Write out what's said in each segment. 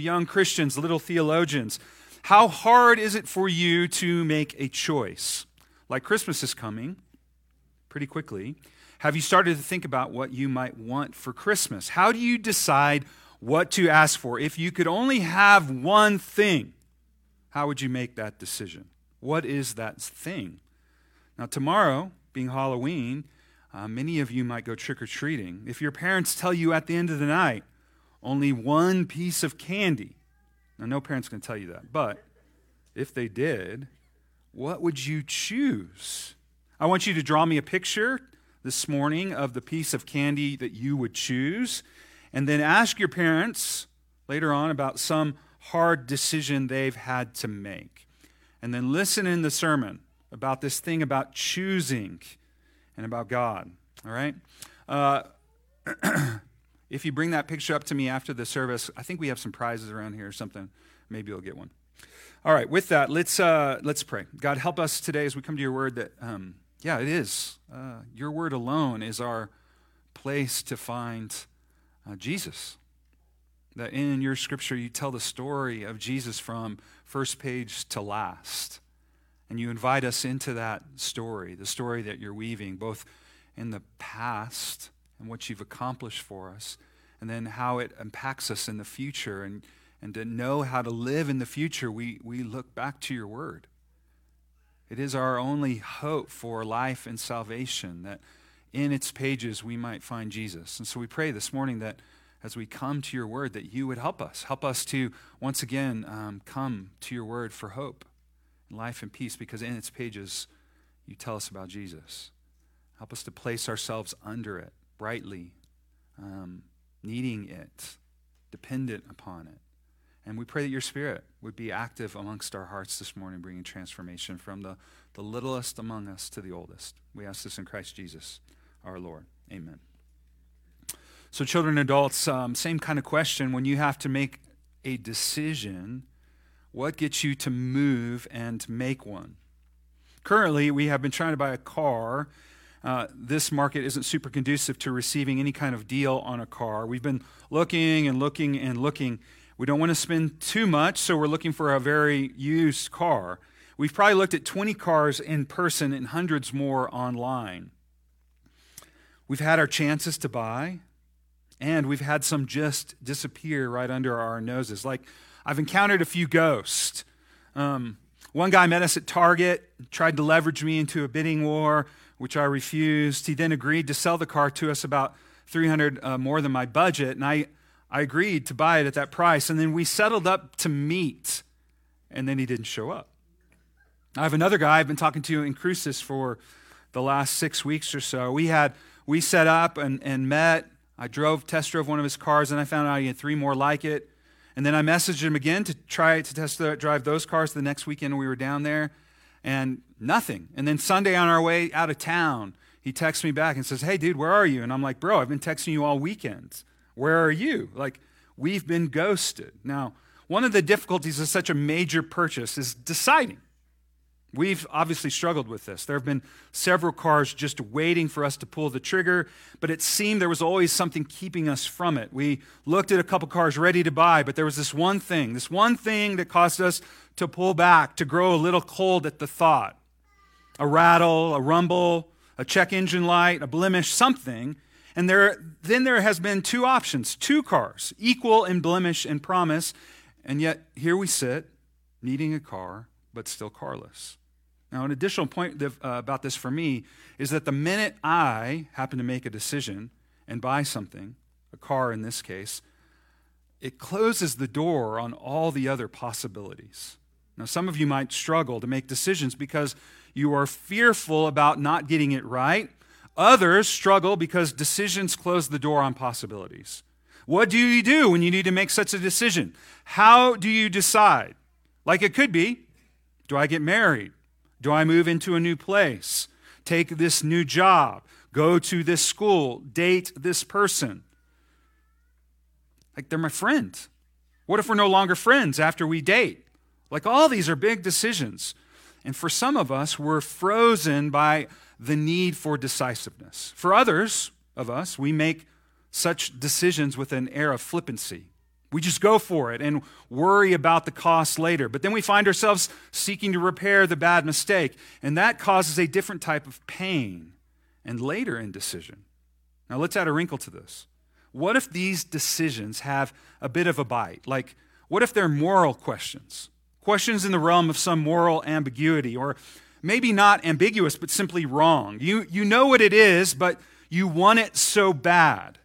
young Christians, little theologians, how hard is it for you to make a choice? Like Christmas is coming pretty quickly. Have you started to think about what you might want for Christmas? How do you decide what to ask for? If you could only have one thing, how would you make that decision? What is that thing? Now, tomorrow, being Halloween, uh, many of you might go trick or treating. If your parents tell you at the end of the night, only one piece of candy. Now, no parent's going to tell you that, but if they did, what would you choose? I want you to draw me a picture this morning of the piece of candy that you would choose, and then ask your parents later on about some hard decision they've had to make. And then listen in the sermon about this thing about choosing and about God. All right? Uh, if you bring that picture up to me after the service, I think we have some prizes around here or something. Maybe you'll get one. All right, with that, let's, uh, let's pray. God, help us today as we come to your word that, um, yeah, it is. Uh, your word alone is our place to find uh, Jesus. That in your scripture, you tell the story of Jesus from first page to last. And you invite us into that story, the story that you're weaving, both in the past and what you've accomplished for us, and then how it impacts us in the future. And, and to know how to live in the future, we, we look back to your word. It is our only hope for life and salvation that in its pages we might find Jesus. And so we pray this morning that as we come to your word, that you would help us. Help us to once again um, come to your word for hope and life and peace because in its pages you tell us about Jesus. Help us to place ourselves under it brightly, um, needing it, dependent upon it. And we pray that your spirit would be active amongst our hearts this morning, bringing transformation from the, the littlest among us to the oldest. We ask this in Christ Jesus, our Lord. Amen. So, children and adults, um, same kind of question. When you have to make a decision, what gets you to move and make one? Currently, we have been trying to buy a car uh, this market isn't super conducive to receiving any kind of deal on a car. We've been looking and looking and looking. We don't want to spend too much, so we're looking for a very used car. We've probably looked at 20 cars in person and hundreds more online. We've had our chances to buy, and we've had some just disappear right under our noses. Like, I've encountered a few ghosts. Um, one guy met us at Target, tried to leverage me into a bidding war which I refused. He then agreed to sell the car to us about 300 uh, more than my budget, and I, I agreed to buy it at that price. And then we settled up to meet, and then he didn't show up. I have another guy I've been talking to in Cruces for the last six weeks or so. We had we set up and, and met. I drove, test drove one of his cars, and I found out he had three more like it. And then I messaged him again to try to test drive those cars the next weekend we were down there and nothing. And then Sunday on our way out of town, he texts me back and says, Hey, dude, where are you? And I'm like, Bro, I've been texting you all weekend. Where are you? Like, we've been ghosted. Now, one of the difficulties of such a major purchase is deciding. We've obviously struggled with this. There have been several cars just waiting for us to pull the trigger, but it seemed there was always something keeping us from it. We looked at a couple cars ready to buy, but there was this one thing, this one thing that caused us to pull back, to grow a little cold at the thought. A rattle, a rumble, a check engine light, a blemish, something. And there, then there has been two options, two cars, equal in blemish and promise. And yet here we sit, needing a car, but still carless. Now, an additional point uh, about this for me is that the minute I happen to make a decision and buy something, a car in this case, it closes the door on all the other possibilities. Now, some of you might struggle to make decisions because you are fearful about not getting it right. Others struggle because decisions close the door on possibilities. What do you do when you need to make such a decision? How do you decide? Like it could be do I get married? Do I move into a new place? Take this new job? Go to this school? Date this person? Like they're my friend. What if we're no longer friends after we date? Like all these are big decisions. And for some of us, we're frozen by the need for decisiveness. For others of us, we make such decisions with an air of flippancy. We just go for it and worry about the cost later. But then we find ourselves seeking to repair the bad mistake, and that causes a different type of pain and later indecision. Now, let's add a wrinkle to this. What if these decisions have a bit of a bite? Like, what if they're moral questions? Questions in the realm of some moral ambiguity, or maybe not ambiguous, but simply wrong. You, you know what it is, but you want it so bad.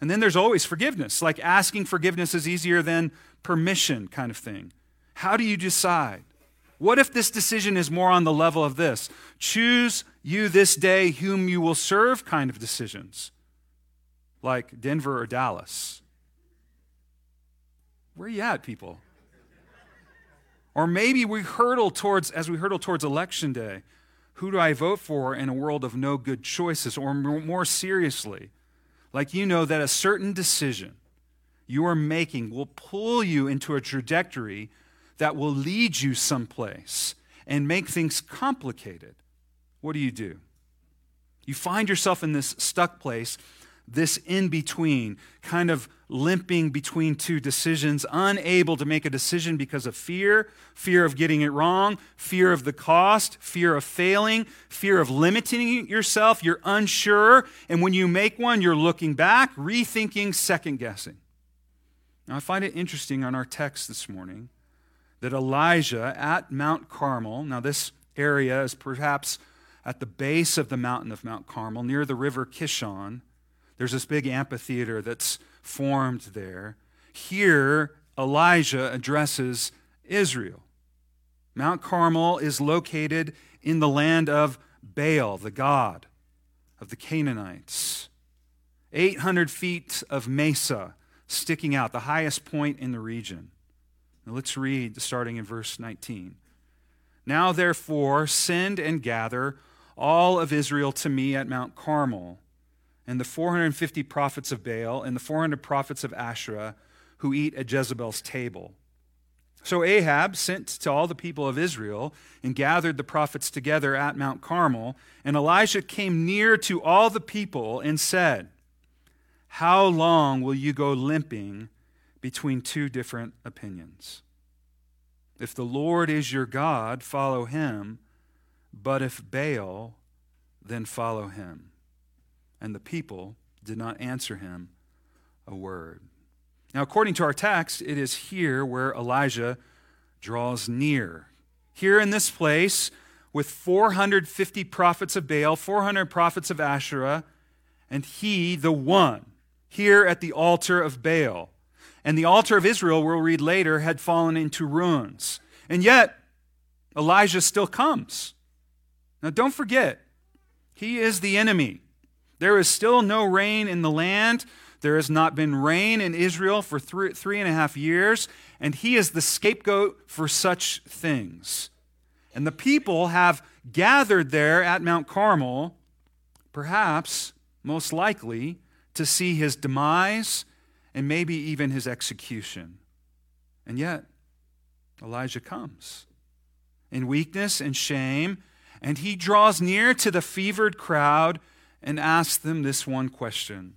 And then there's always forgiveness, like asking forgiveness is easier than permission, kind of thing. How do you decide? What if this decision is more on the level of this? Choose you this day whom you will serve kind of decisions, like Denver or Dallas. Where are you at, people? Or maybe we hurtle towards, as we hurtle towards election day, who do I vote for in a world of no good choices? Or more seriously, like you know that a certain decision you are making will pull you into a trajectory that will lead you someplace and make things complicated. What do you do? You find yourself in this stuck place this in between, kind of limping between two decisions, unable to make a decision because of fear fear of getting it wrong, fear of the cost, fear of failing, fear of limiting yourself. You're unsure. And when you make one, you're looking back, rethinking, second guessing. Now, I find it interesting on our text this morning that Elijah at Mount Carmel, now, this area is perhaps at the base of the mountain of Mount Carmel, near the river Kishon. There's this big amphitheater that's formed there. Here, Elijah addresses Israel. Mount Carmel is located in the land of Baal, the god of the Canaanites. 800 feet of mesa sticking out, the highest point in the region. Now let's read starting in verse 19. Now, therefore, send and gather all of Israel to me at Mount Carmel and the 450 prophets of Baal and the 400 prophets of Asherah who eat at Jezebel's table. So Ahab sent to all the people of Israel and gathered the prophets together at Mount Carmel. And Elijah came near to all the people and said, How long will you go limping between two different opinions? If the Lord is your God, follow him. But if Baal, then follow him. And the people did not answer him a word. Now, according to our text, it is here where Elijah draws near. Here in this place, with 450 prophets of Baal, 400 prophets of Asherah, and he, the one, here at the altar of Baal. And the altar of Israel, we'll read later, had fallen into ruins. And yet, Elijah still comes. Now, don't forget, he is the enemy. There is still no rain in the land. There has not been rain in Israel for three, three and a half years, and he is the scapegoat for such things. And the people have gathered there at Mount Carmel, perhaps, most likely, to see his demise and maybe even his execution. And yet, Elijah comes in weakness and shame, and he draws near to the fevered crowd and ask them this one question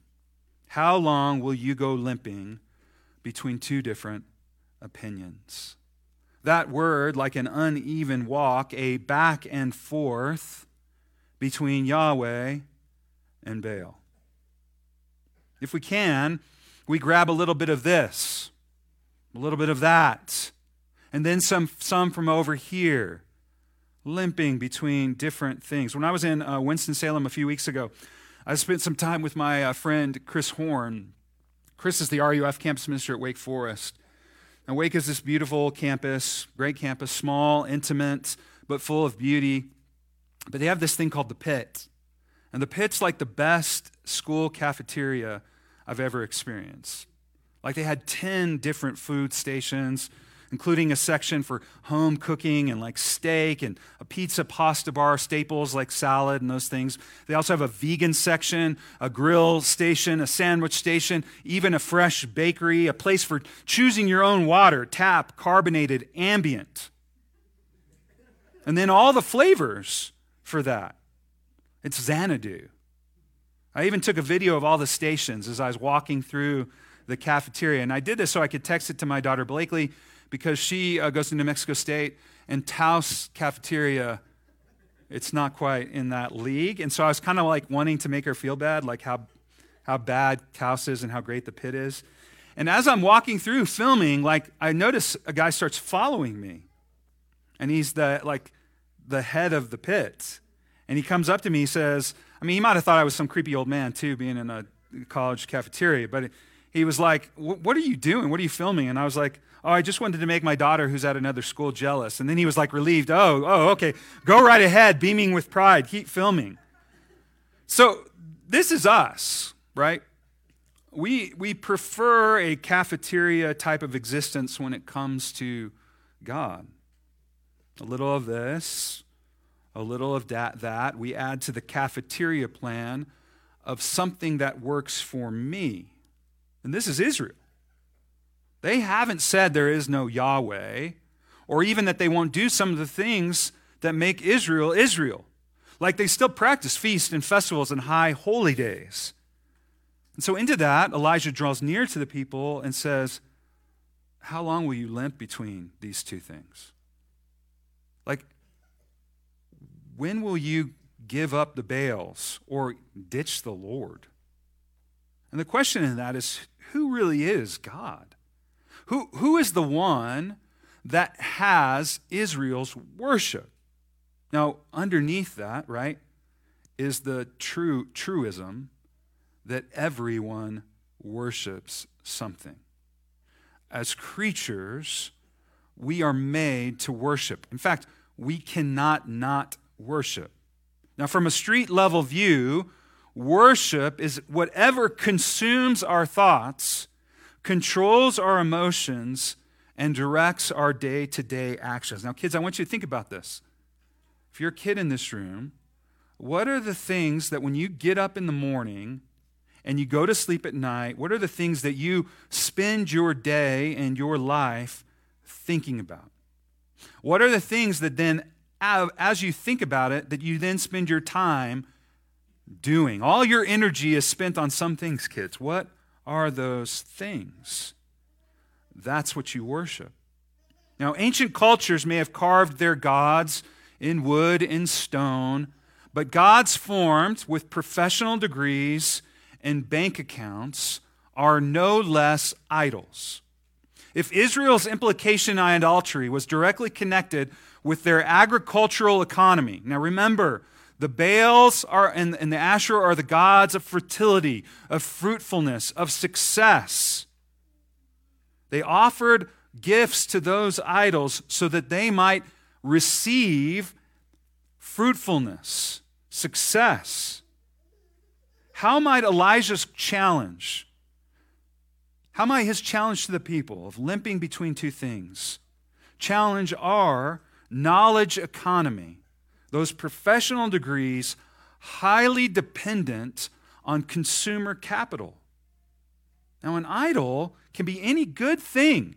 How long will you go limping between two different opinions? That word, like an uneven walk, a back and forth between Yahweh and Baal. If we can, we grab a little bit of this, a little bit of that, and then some, some from over here limping between different things. When I was in uh, Winston-Salem a few weeks ago, I spent some time with my uh, friend Chris Horn. Chris is the RUF campus minister at Wake Forest. And Wake is this beautiful campus, great campus, small, intimate, but full of beauty. But they have this thing called the pit. And the pit's like the best school cafeteria I've ever experienced. Like they had 10 different food stations including a section for home cooking and like steak and a pizza pasta bar, staples like salad and those things. They also have a vegan section, a grill station, a sandwich station, even a fresh bakery, a place for choosing your own water, tap, carbonated, ambient. And then all the flavors for that. It's Xanadu. I even took a video of all the stations as I was walking through the cafeteria. And I did this so I could text it to my daughter Blakely because she uh, goes to New Mexico State and Taos cafeteria. It's not quite in that league. And so I was kind of like wanting to make her feel bad, like how, how bad Taos is and how great the pit is. And as I'm walking through filming, like I notice a guy starts following me. And he's the like the head of the pit. And he comes up to me, he says, I mean, he might have thought I was some creepy old man too, being in a college cafeteria, but he was like, What are you doing? What are you filming? And I was like, Oh, I just wanted to make my daughter, who's at another school, jealous. And then he was like relieved. Oh, oh, okay. Go right ahead, beaming with pride. Keep filming. So this is us, right? We, we prefer a cafeteria type of existence when it comes to God. A little of this, a little of that, that. We add to the cafeteria plan of something that works for me. And this is Israel. They haven't said there is no Yahweh, or even that they won't do some of the things that make Israel Israel. Like they still practice feasts and festivals and high holy days. And so, into that, Elijah draws near to the people and says, How long will you limp between these two things? Like, when will you give up the Baals or ditch the Lord? And the question in that is who really is God? Who, who is the one that has Israel's worship? Now, underneath that, right, is the true truism that everyone worships something. As creatures, we are made to worship. In fact, we cannot not worship. Now, from a street level view, worship is whatever consumes our thoughts, controls our emotions, and directs our day to day actions. Now, kids, I want you to think about this. If you're a kid in this room, what are the things that when you get up in the morning and you go to sleep at night, what are the things that you spend your day and your life thinking about? What are the things that then, as you think about it, that you then spend your time doing? All your energy is spent on some things, kids. What are those things? That's what you worship. Now, ancient cultures may have carved their gods in wood and stone, but gods formed with professional degrees and bank accounts are no less idols. If Israel's implication in idolatry was directly connected with their agricultural economy, now remember, the Baals are, and, and the Asherah are the gods of fertility, of fruitfulness, of success. They offered gifts to those idols so that they might receive fruitfulness, success. How might Elijah's challenge how might his challenge to the people of limping between two things challenge our knowledge economy, those professional degrees highly dependent on consumer capital? Now, an idol can be any good thing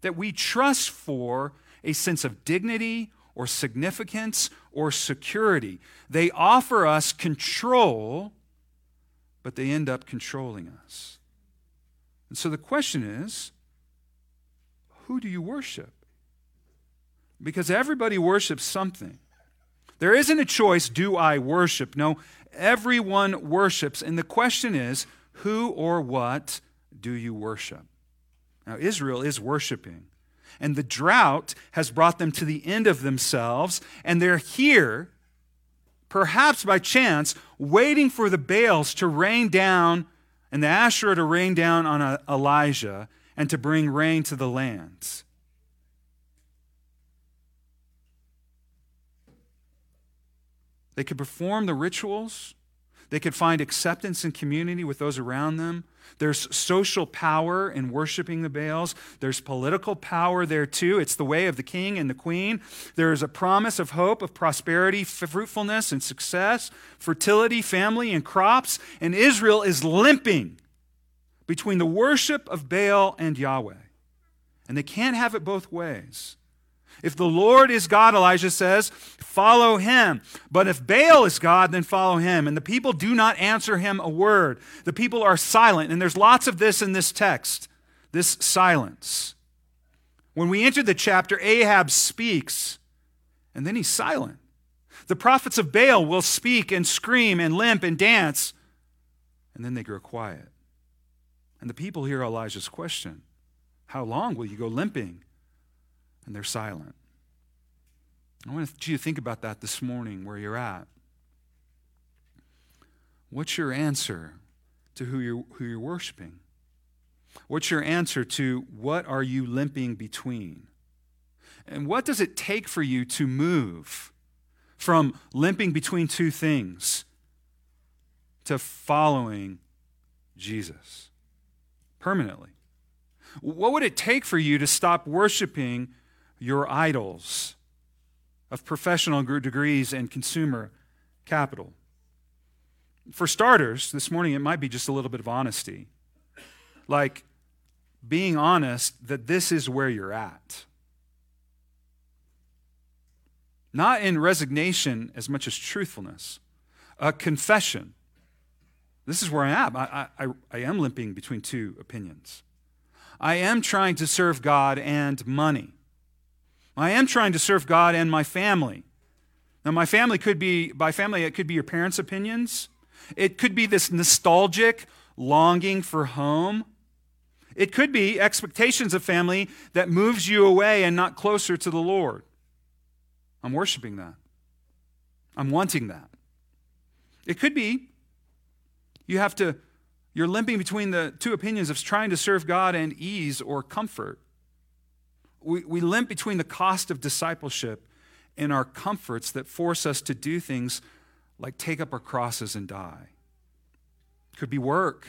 that we trust for a sense of dignity or significance or security. They offer us control, but they end up controlling us. And so the question is who do you worship? Because everybody worships something. There isn't a choice, do I worship? No, everyone worships. And the question is, who or what do you worship? Now, Israel is worshiping. And the drought has brought them to the end of themselves, and they're here, perhaps by chance, waiting for the Baals to rain down and the Asherah to rain down on Elijah and to bring rain to the lands. They could perform the rituals. They could find acceptance and community with those around them. There's social power in worshiping the Baals. There's political power there too. It's the way of the king and the queen. There is a promise of hope, of prosperity, fruitfulness, and success, fertility, family, and crops. And Israel is limping between the worship of Baal and Yahweh. And they can't have it both ways. If the Lord is God, Elijah says, follow him. But if Baal is God, then follow him. And the people do not answer him a word. The people are silent. And there's lots of this in this text this silence. When we enter the chapter, Ahab speaks, and then he's silent. The prophets of Baal will speak and scream and limp and dance, and then they grow quiet. And the people hear Elijah's question How long will you go limping? And they're silent. I want you to think about that this morning where you're at. What's your answer to who you're, who you're worshiping? What's your answer to what are you limping between? And what does it take for you to move from limping between two things to following Jesus permanently? What would it take for you to stop worshiping your idols of professional degrees and consumer capital? For starters, this morning it might be just a little bit of honesty. Like being honest that this is where you're at. Not in resignation as much as truthfulness, a confession. This is where I am. I, I, I am limping between two opinions. I am trying to serve God and money. I am trying to serve God and my family. Now, my family could be, by family, it could be your parents' opinions. It could be this nostalgic longing for home. It could be expectations of family that moves you away and not closer to the Lord. I'm worshiping that. I'm wanting that. It could be you have to, you're limping between the two opinions of trying to serve God and ease or comfort. We, we limp between the cost of discipleship and our comforts that force us to do things like take up our crosses and die. Could be work.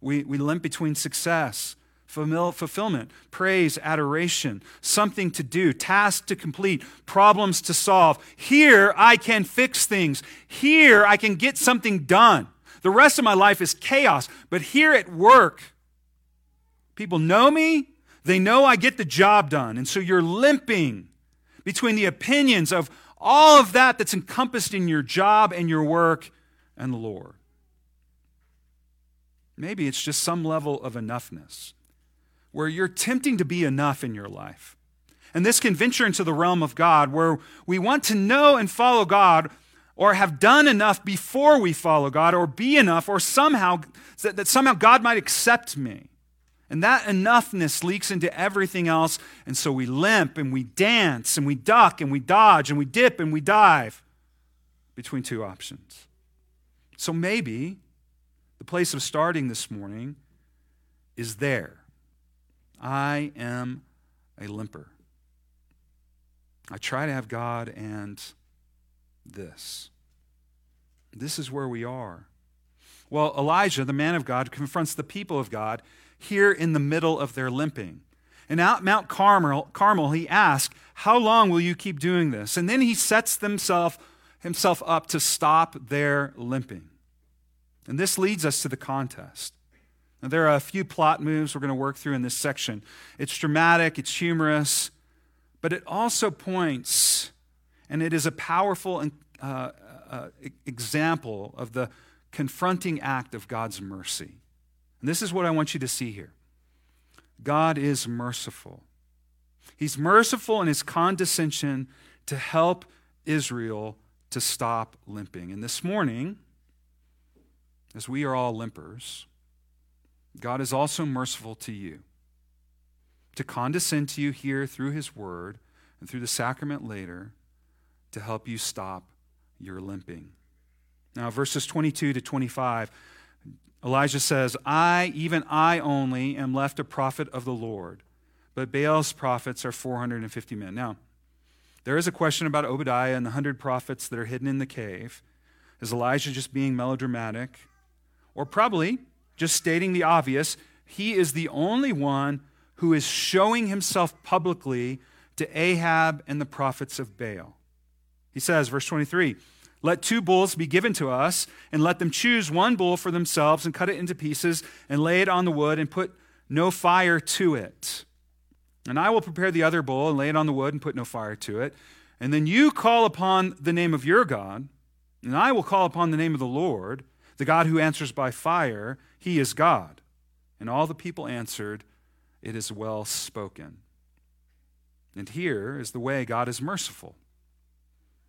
We, we limp between success, fulfillment, praise, adoration, something to do, tasks to complete, problems to solve. Here I can fix things. Here I can get something done. The rest of my life is chaos. But here at work, people know me, they know I get the job done. And so you're limping between the opinions of all of that that's encompassed in your job and your work and the Lord. Maybe it's just some level of enoughness where you're tempting to be enough in your life. And this can venture into the realm of God where we want to know and follow God or have done enough before we follow God or be enough or somehow that, that somehow God might accept me. And that enoughness leaks into everything else. And so we limp and we dance and we duck and we dodge and we dip and we dive between two options. So maybe the place of starting this morning is there. I am a limper. I try to have God and this. This is where we are. Well, Elijah, the man of God, confronts the people of God here in the middle of their limping. And out at Mount Carmel, Carmel he asks, How long will you keep doing this? And then he sets himself, himself up to stop their limping. And this leads us to the contest. Now, there are a few plot moves we're going to work through in this section. It's dramatic, it's humorous, but it also points, and it is a powerful uh, uh, example of the confronting act of God's mercy. And this is what I want you to see here God is merciful. He's merciful in his condescension to help Israel to stop limping. And this morning, as we are all limpers, God is also merciful to you, to condescend to you here through His Word and through the sacrament later to help you stop your limping. Now, verses 22 to 25, Elijah says, I, even I only, am left a prophet of the Lord, but Baal's prophets are 450 men. Now, there is a question about Obadiah and the hundred prophets that are hidden in the cave. Is Elijah just being melodramatic? Or probably just stating the obvious, he is the only one who is showing himself publicly to Ahab and the prophets of Baal. He says, verse 23, let two bulls be given to us, and let them choose one bull for themselves, and cut it into pieces, and lay it on the wood, and put no fire to it. And I will prepare the other bull and lay it on the wood and put no fire to it. And then you call upon the name of your God, and I will call upon the name of the Lord, the God who answers by fire. He is God. And all the people answered, It is well spoken. And here is the way God is merciful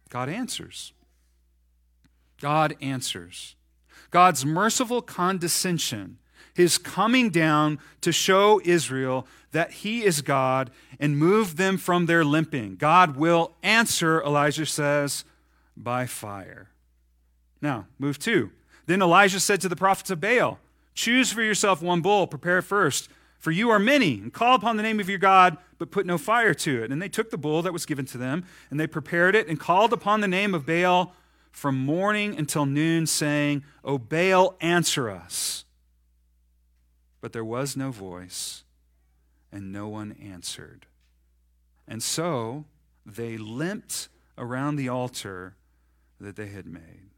God answers. God answers. God's merciful condescension, his coming down to show Israel that he is God and move them from their limping. God will answer, Elijah says, by fire. Now, move two. Then Elijah said to the prophets of Baal, Choose for yourself one bull, prepare first, for you are many, and call upon the name of your God, but put no fire to it. And they took the bull that was given to them, and they prepared it, and called upon the name of Baal from morning until noon, saying, O Baal, answer us. But there was no voice, and no one answered. And so they limped around the altar that they had made.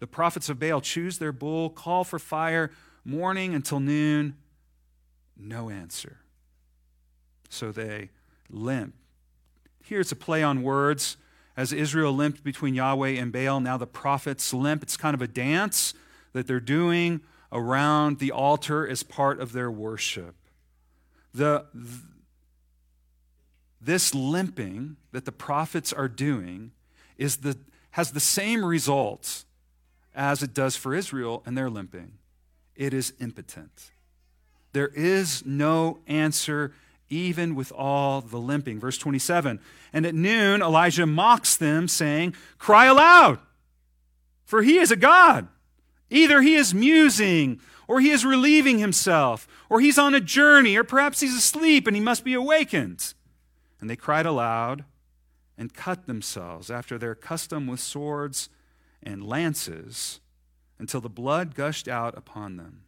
The prophets of Baal choose their bull, call for fire, morning until noon, no answer. So they limp. Here's a play on words. As Israel limped between Yahweh and Baal, now the prophets limp. It's kind of a dance that they're doing around the altar as part of their worship. The, this limping that the prophets are doing is the, has the same results as it does for Israel and their limping. It is impotent. There is no answer even with all the limping. Verse 27 And at noon, Elijah mocks them, saying, Cry aloud, for he is a God. Either he is musing, or he is relieving himself, or he's on a journey, or perhaps he's asleep and he must be awakened. And they cried aloud and cut themselves after their custom with swords and lances until the blood gushed out upon them.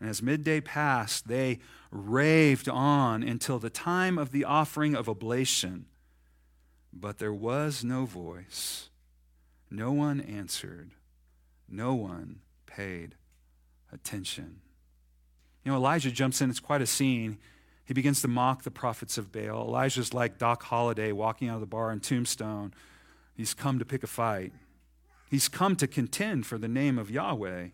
And as midday passed, they raved on until the time of the offering of oblation. But there was no voice. No one answered. No one paid attention. You know, Elijah jumps in. It's quite a scene. He begins to mock the prophets of Baal. Elijah's like Doc Holliday walking out of the bar in Tombstone. He's come to pick a fight, he's come to contend for the name of Yahweh.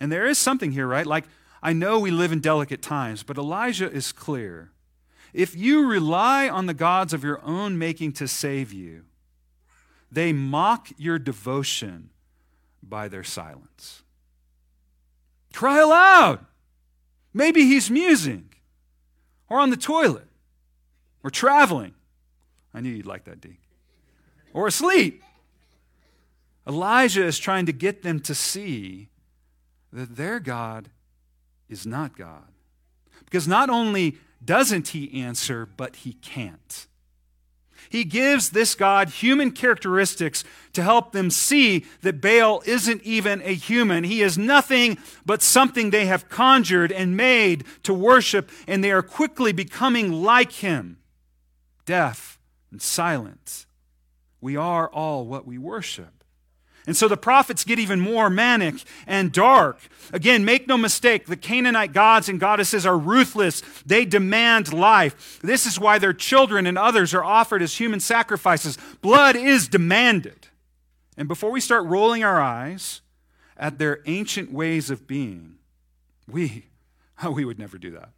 And there is something here, right? Like, I know we live in delicate times, but Elijah is clear. If you rely on the gods of your own making to save you, they mock your devotion by their silence. Cry aloud. Maybe he's musing, or on the toilet, or traveling. I knew you'd like that, D. Or asleep. Elijah is trying to get them to see that their God is not God. Because not only doesn't he answer, but he can't. He gives this God human characteristics to help them see that Baal isn't even a human. He is nothing but something they have conjured and made to worship, and they are quickly becoming like him deaf and silent. We are all what we worship. And so the prophets get even more manic and dark. Again, make no mistake, the Canaanite gods and goddesses are ruthless. They demand life. This is why their children and others are offered as human sacrifices. Blood is demanded. And before we start rolling our eyes at their ancient ways of being, we, oh, we would never do that.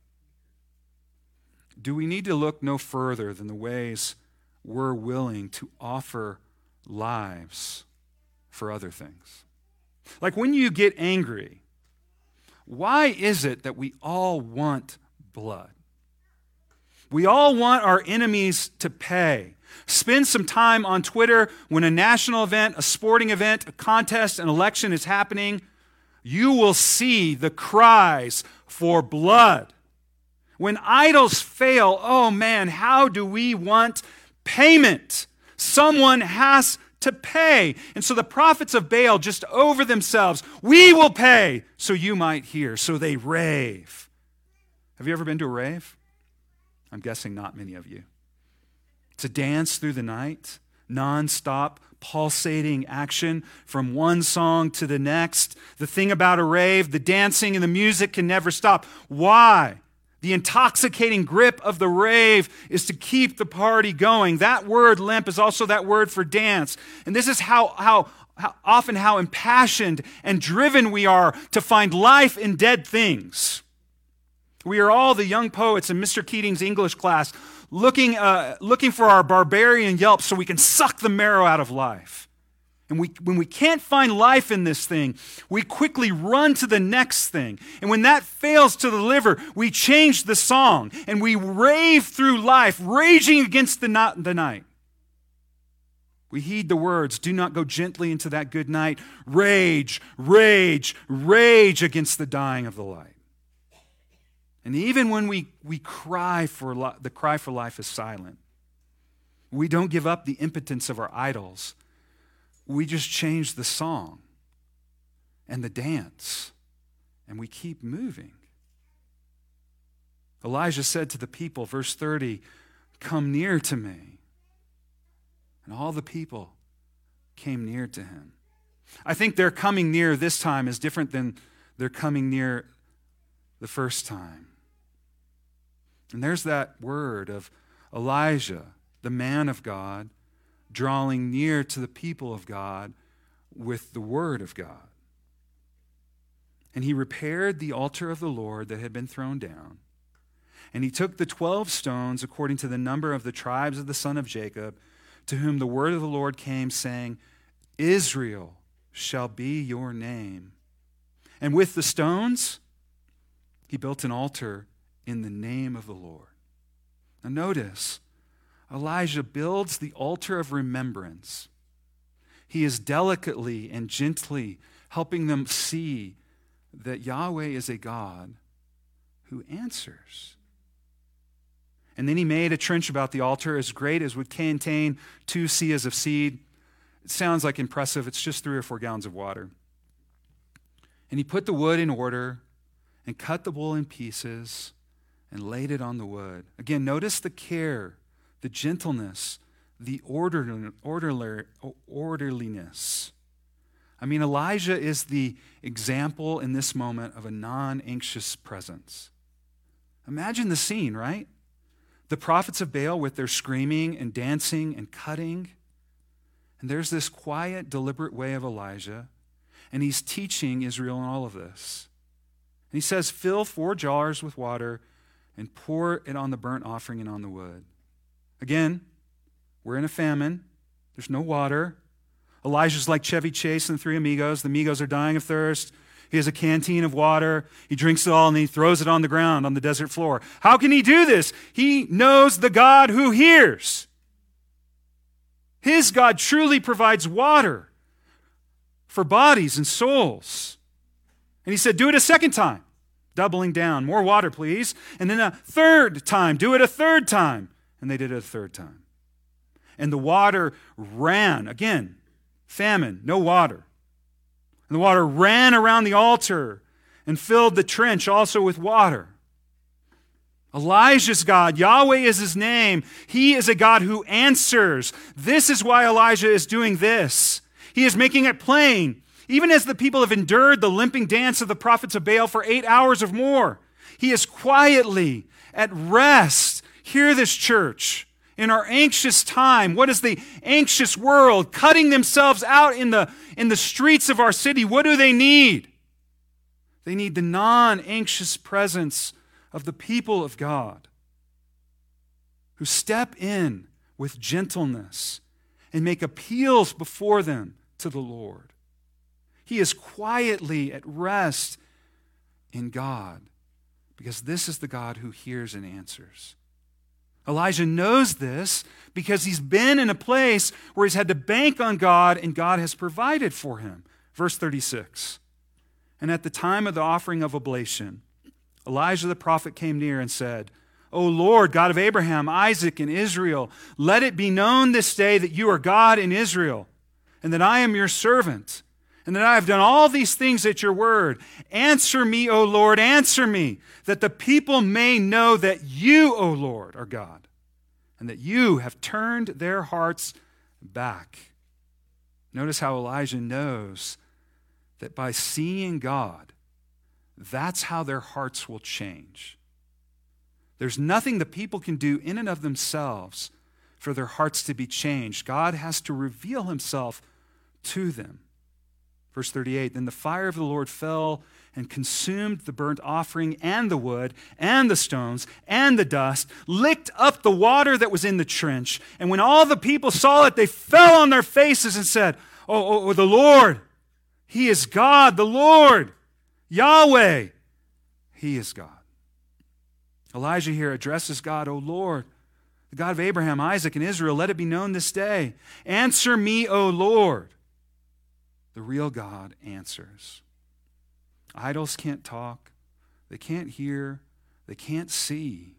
Do we need to look no further than the ways we're willing to offer lives? For other things. Like when you get angry, why is it that we all want blood? We all want our enemies to pay. Spend some time on Twitter when a national event, a sporting event, a contest, an election is happening. You will see the cries for blood. When idols fail, oh man, how do we want payment? Someone has to pay. And so the prophets of Baal just over themselves, we will pay so you might hear. So they rave. Have you ever been to a rave? I'm guessing not many of you. It's a dance through the night, nonstop, pulsating action from one song to the next. The thing about a rave, the dancing and the music can never stop. Why? The intoxicating grip of the rave is to keep the party going. That word, limp, is also that word for dance. And this is how, how, how often how impassioned and driven we are to find life in dead things. We are all the young poets in Mr. Keating's English class looking, uh, looking for our barbarian yelp so we can suck the marrow out of life. And we, when we can't find life in this thing, we quickly run to the next thing. And when that fails to deliver, we change the song and we rave through life, raging against the, not, the night. We heed the words, do not go gently into that good night. Rage, rage, rage against the dying of the light. And even when we, we cry for li- the cry for life is silent, we don't give up the impotence of our idols. We just change the song and the dance, and we keep moving. Elijah said to the people, verse 30, Come near to me. And all the people came near to him. I think their coming near this time is different than their coming near the first time. And there's that word of Elijah, the man of God, drawing near to the people of God with the word of God. And he repaired the altar of the Lord that had been thrown down. And he took the twelve stones according to the number of the tribes of the son of Jacob, to whom the word of the Lord came, saying, Israel shall be your name. And with the stones, he built an altar in the name of the Lord. Now, notice, Elijah builds the altar of remembrance. He is delicately and gently helping them see that Yahweh is a God who answers. And then he made a trench about the altar as great as would contain two seahs of seed. It sounds like impressive. It's just three or four gallons of water. And he put the wood in order and cut the bull in pieces and laid it on the wood. Again, notice the care, the gentleness, the order, orderly, orderliness. I mean, Elijah is the example in this moment of a non anxious presence. Imagine the scene, right? The prophets of Baal with their screaming and dancing and cutting. And there's this quiet, deliberate way of Elijah, and he's teaching Israel in all of this. And he says, Fill four jars with water and pour it on the burnt offering and on the wood. Again, we're in a famine. There's no water. Elijah's like Chevy Chase and the three amigos. The amigos are dying of thirst. He has a canteen of water. He drinks it all and he throws it on the ground on the desert floor. How can he do this? He knows the God who hears. His God truly provides water for bodies and souls. And he said, Do it a second time doubling down. More water, please. And then a third time, do it a third time. And they did it a third time. And the water ran. Again, famine, no water. And the water ran around the altar and filled the trench also with water. Elijah's God, Yahweh is his name. He is a God who answers. This is why Elijah is doing this. He is making it plain even as the people have endured the limping dance of the prophets of Baal for eight hours or more, he is quietly at rest. Hear this, church. In our anxious time, what is the anxious world cutting themselves out in the, in the streets of our city? What do they need? They need the non anxious presence of the people of God who step in with gentleness and make appeals before them to the Lord. He is quietly at rest in God because this is the God who hears and answers. Elijah knows this because he's been in a place where he's had to bank on God and God has provided for him. Verse 36. And at the time of the offering of oblation, Elijah the prophet came near and said, O Lord, God of Abraham, Isaac, and Israel, let it be known this day that you are God in Israel, and that I am your servant and that I have done all these things at your word. Answer me, O Lord, answer me, that the people may know that you, O Lord, are God, and that you have turned their hearts back. Notice how Elijah knows that by seeing God, that's how their hearts will change. There's nothing the people can do in and of themselves for their hearts to be changed. God has to reveal himself to them. Verse 38 Then the fire of the Lord fell and consumed the burnt offering and the wood and the stones and the dust, licked up the water that was in the trench. And when all the people saw it, they fell on their faces and said, Oh, oh, oh the Lord, He is God, the Lord, Yahweh, He is God. Elijah here addresses God, O Lord, the God of Abraham, Isaac, and Israel, let it be known this day. Answer me, O Lord. The real God answers. Idols can't talk, they can't hear, they can't see.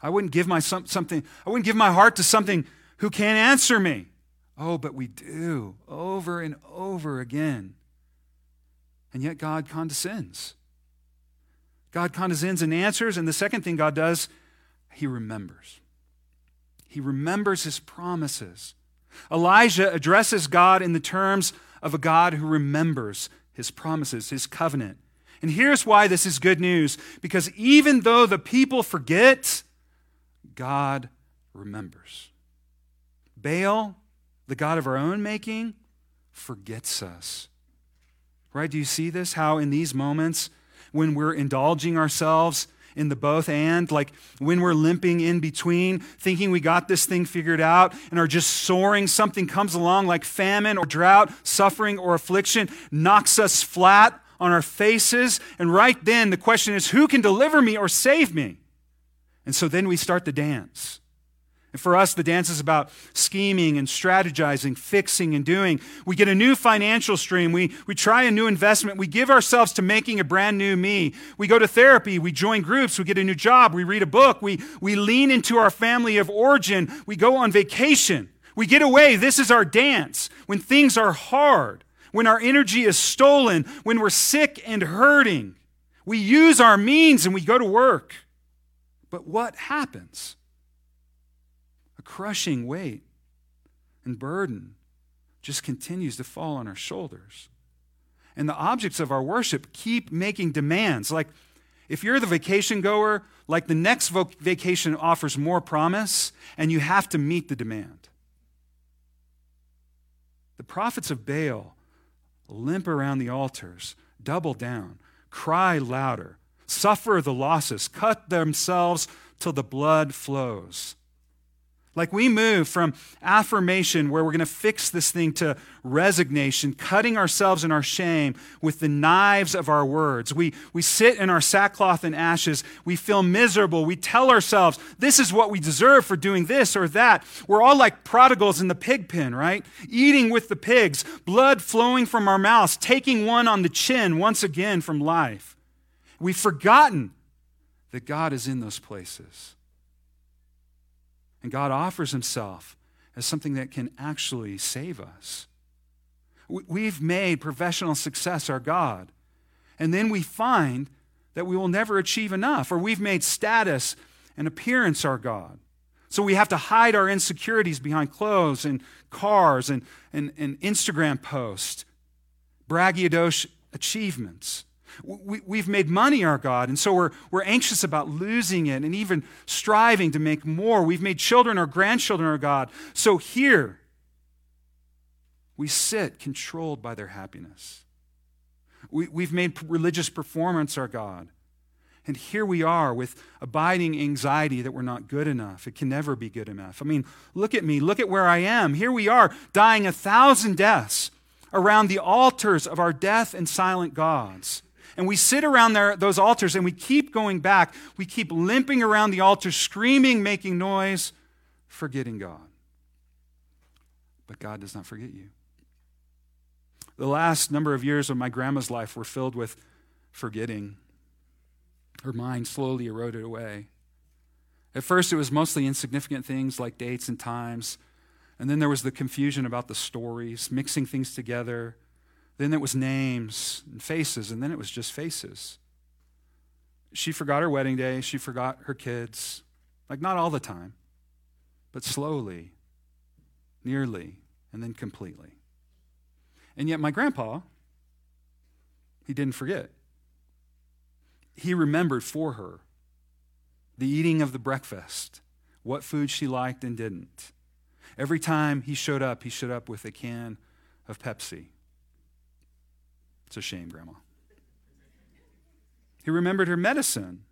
I wouldn't give my some, something, I wouldn't give my heart to something who can't answer me. Oh, but we do over and over again. And yet God condescends. God condescends and answers. And the second thing God does, he remembers. He remembers his promises. Elijah addresses God in the terms of a God who remembers his promises, his covenant. And here's why this is good news because even though the people forget, God remembers. Baal, the God of our own making, forgets us. Right? Do you see this? How in these moments, when we're indulging ourselves in the both and, like when we're limping in between, thinking we got this thing figured out and are just soaring, something comes along like famine or drought, suffering or affliction, knocks us flat on our faces. And right then, the question is, who can deliver me or save me? And so then we start the dance. And for us, the dance is about scheming and strategizing, fixing and doing. We get a new financial stream. We, we try a new investment. We give ourselves to making a brand new me. We go to therapy. We join groups. We get a new job. We read a book. We, we lean into our family of origin. We go on vacation. We get away. This is our dance. When things are hard, when our energy is stolen, when we're sick and hurting, we use our means and we go to work. But what happens? Crushing weight and burden just continues to fall on our shoulders. And the objects of our worship keep making demands. Like, if you're the vacation goer, like the next vacation offers more promise, and you have to meet the demand. The prophets of Baal limp around the altars, double down, cry louder, suffer the losses, cut themselves till the blood flows. Like we move from affirmation, where we're going to fix this thing, to resignation, cutting ourselves in our shame with the knives of our words. We, we sit in our sackcloth and ashes. We feel miserable. We tell ourselves, this is what we deserve for doing this or that. We're all like prodigals in the pig pen, right? Eating with the pigs, blood flowing from our mouths, taking one on the chin once again from life. We've forgotten that God is in those places. And God offers himself as something that can actually save us. We've made professional success our God. And then we find that we will never achieve enough, or we've made status and appearance our God. So we have to hide our insecurities behind clothes and cars and, and, and Instagram posts, braggadocio achievements. We, have made money our God, and so we're, we're anxious about losing it and even striving to make more. We've made children or grandchildren our God. So here, we sit controlled by their happiness. We, we've made religious performance our God. And here we are with abiding anxiety that we're not good enough. It can never be good enough. I mean, look at me. Look at where I am. Here we are, dying a thousand deaths around the altars of our deaf and silent gods. And we sit around there, those altars and we keep going back. We keep limping around the altar, screaming, making noise, forgetting God. But God does not forget you. The last number of years of my grandma's life were filled with forgetting. Her mind slowly eroded away. At first, it was mostly insignificant things like dates and times. And then there was the confusion about the stories, mixing things together. Then it was names and faces, and then it was just faces. She forgot her wedding day. She forgot her kids. Like, not all the time, but slowly, nearly, and then completely. And yet, my grandpa, he didn't forget. He remembered for her. the eating of the breakfast, what food she liked and didn't. Every time he showed up, he showed up with a can of Pepsi. It's a shame, Grandma. He remembered her medicine,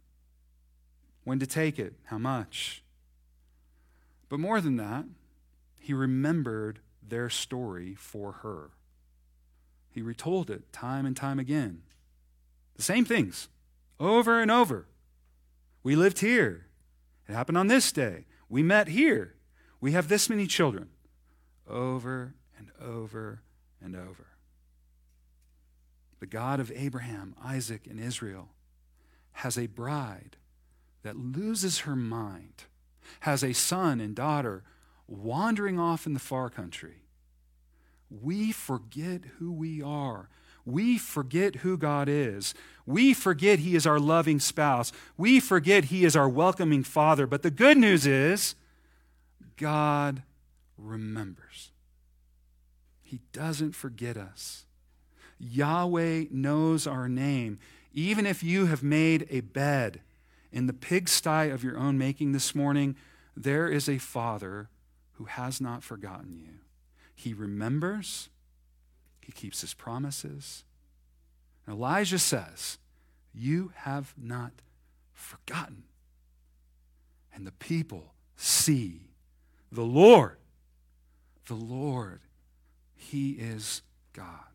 when to take it, how much. But more than that, he remembered their story for her. He retold it time and time again. The same things, over and over. We lived here. It happened on this day. We met here. We have this many children. Over and over and over. The God of Abraham, Isaac, and Israel has a bride that loses her mind, has a son and daughter wandering off in the far country. We forget who we are. We forget who God is. We forget He is our loving spouse. We forget He is our welcoming Father. But the good news is, God remembers. He doesn't forget us. Yahweh knows our name. Even if you have made a bed in the pigsty of your own making this morning, there is a Father who has not forgotten you. He remembers, he keeps his promises. Elijah says, You have not forgotten. And the people see the Lord. The Lord, he is God.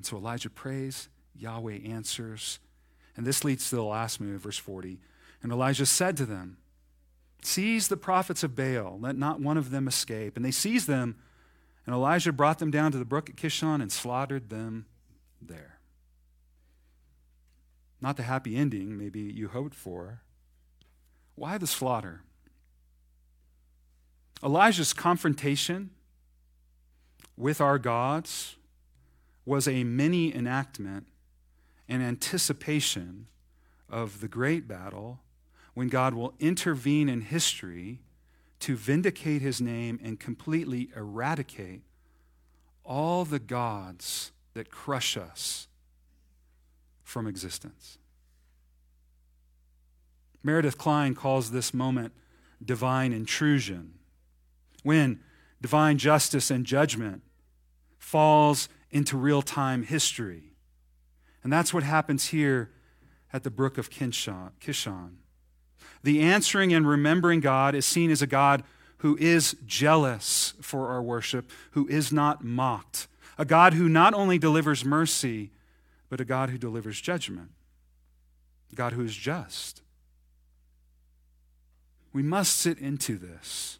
And so Elijah prays, Yahweh answers. And this leads to the last move, verse 40. And Elijah said to them, Seize the prophets of Baal, let not one of them escape. And they seized them, and Elijah brought them down to the brook at Kishon and slaughtered them there. Not the happy ending maybe you hoped for. Why the slaughter? Elijah's confrontation with our gods was a mini enactment and anticipation of the great battle when God will intervene in history to vindicate his name and completely eradicate all the gods that crush us from existence. Meredith Kline calls this moment divine intrusion, when divine justice and judgment falls into real time history. And that's what happens here at the brook of Kishon. The answering and remembering God is seen as a God who is jealous for our worship, who is not mocked, a God who not only delivers mercy, but a God who delivers judgment, a God who is just. We must sit into this.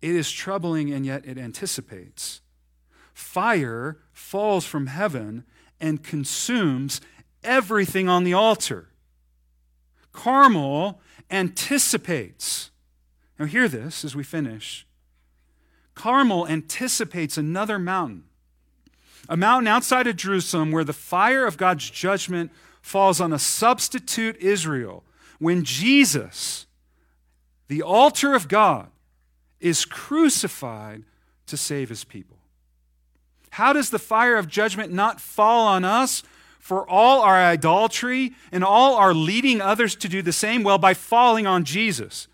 It is troubling, and yet it anticipates fire falls from heaven and consumes everything on the altar. Carmel anticipates. Now, hear this as we finish. Carmel anticipates another mountain, a mountain outside of Jerusalem where the fire of God's judgment falls on a substitute Israel when Jesus, the altar of God, is crucified to save his people. How does the fire of judgment not fall on us for all our idolatry and all our leading others to do the same? Well, by falling on Jesus.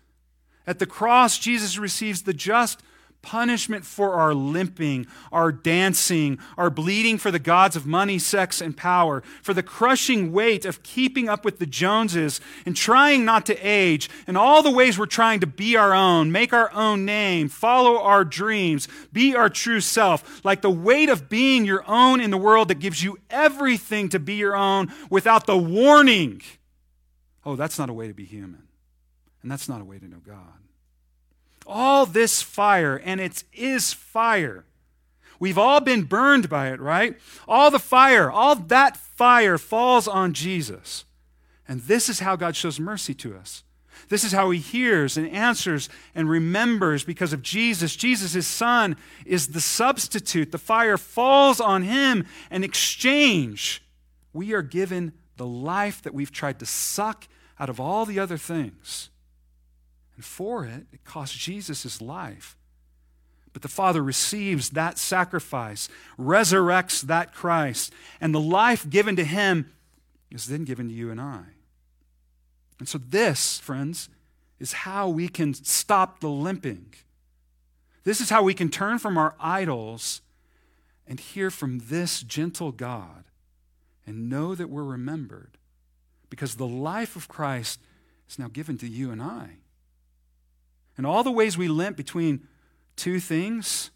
At the cross, Jesus receives the just punishment for our limping, our dancing, our bleeding for the gods of money, sex, and power, for the crushing weight of keeping up with the Joneses and trying not to age, and all the ways we're trying to be our own, make our own name, follow our dreams, be our true self, like the weight of being your own in the world that gives you everything to be your own without the warning. Oh, that's not a way to be human. And that's not a way to know God all this fire, and it is fire. We've all been burned by it, right? All the fire, all that fire falls on Jesus. And this is how God shows mercy to us. This is how he hears and answers and remembers because of Jesus. Jesus, his son, is the substitute. The fire falls on him. In exchange, we are given the life that we've tried to suck out of all the other things. And for it, it cost Jesus his life. But the Father receives that sacrifice, resurrects that Christ, and the life given to him is then given to you and I. And so, this, friends, is how we can stop the limping. This is how we can turn from our idols and hear from this gentle God and know that we're remembered because the life of Christ is now given to you and I. And all the ways we limp between two things,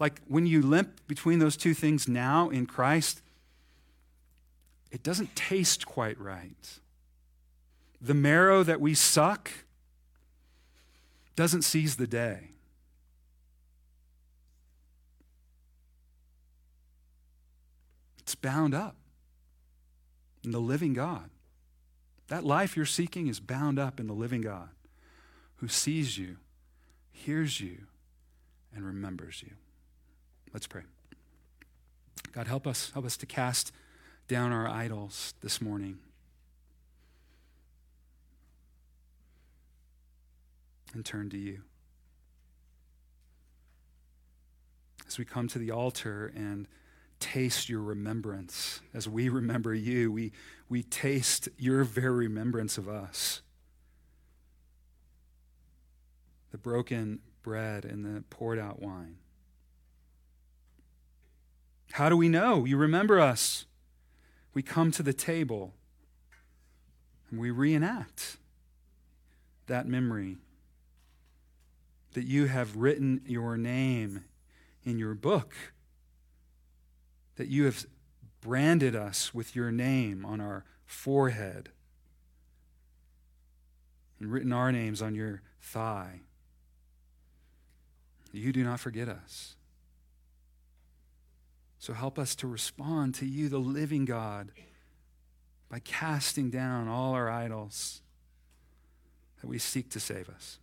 like when you limp between those two things now in Christ, it doesn't taste quite right. The marrow that we suck doesn't seize the day. It's bound up in the living God. That life you're seeking is bound up in the living God who sees you, hears you, and remembers you. Let's pray. God, help us, help us to cast down our idols this morning. And turn to you. As we come to the altar and taste your remembrance. As we remember you, we, we taste your very remembrance of us. The broken bread and the poured out wine. How do we know you remember us? We come to the table and we reenact that memory that you have written your name in your book that you have branded us with your name on our forehead and written our names on your thigh. You do not forget us. So help us to respond to you, the living God, by casting down all our idols that we seek to save us.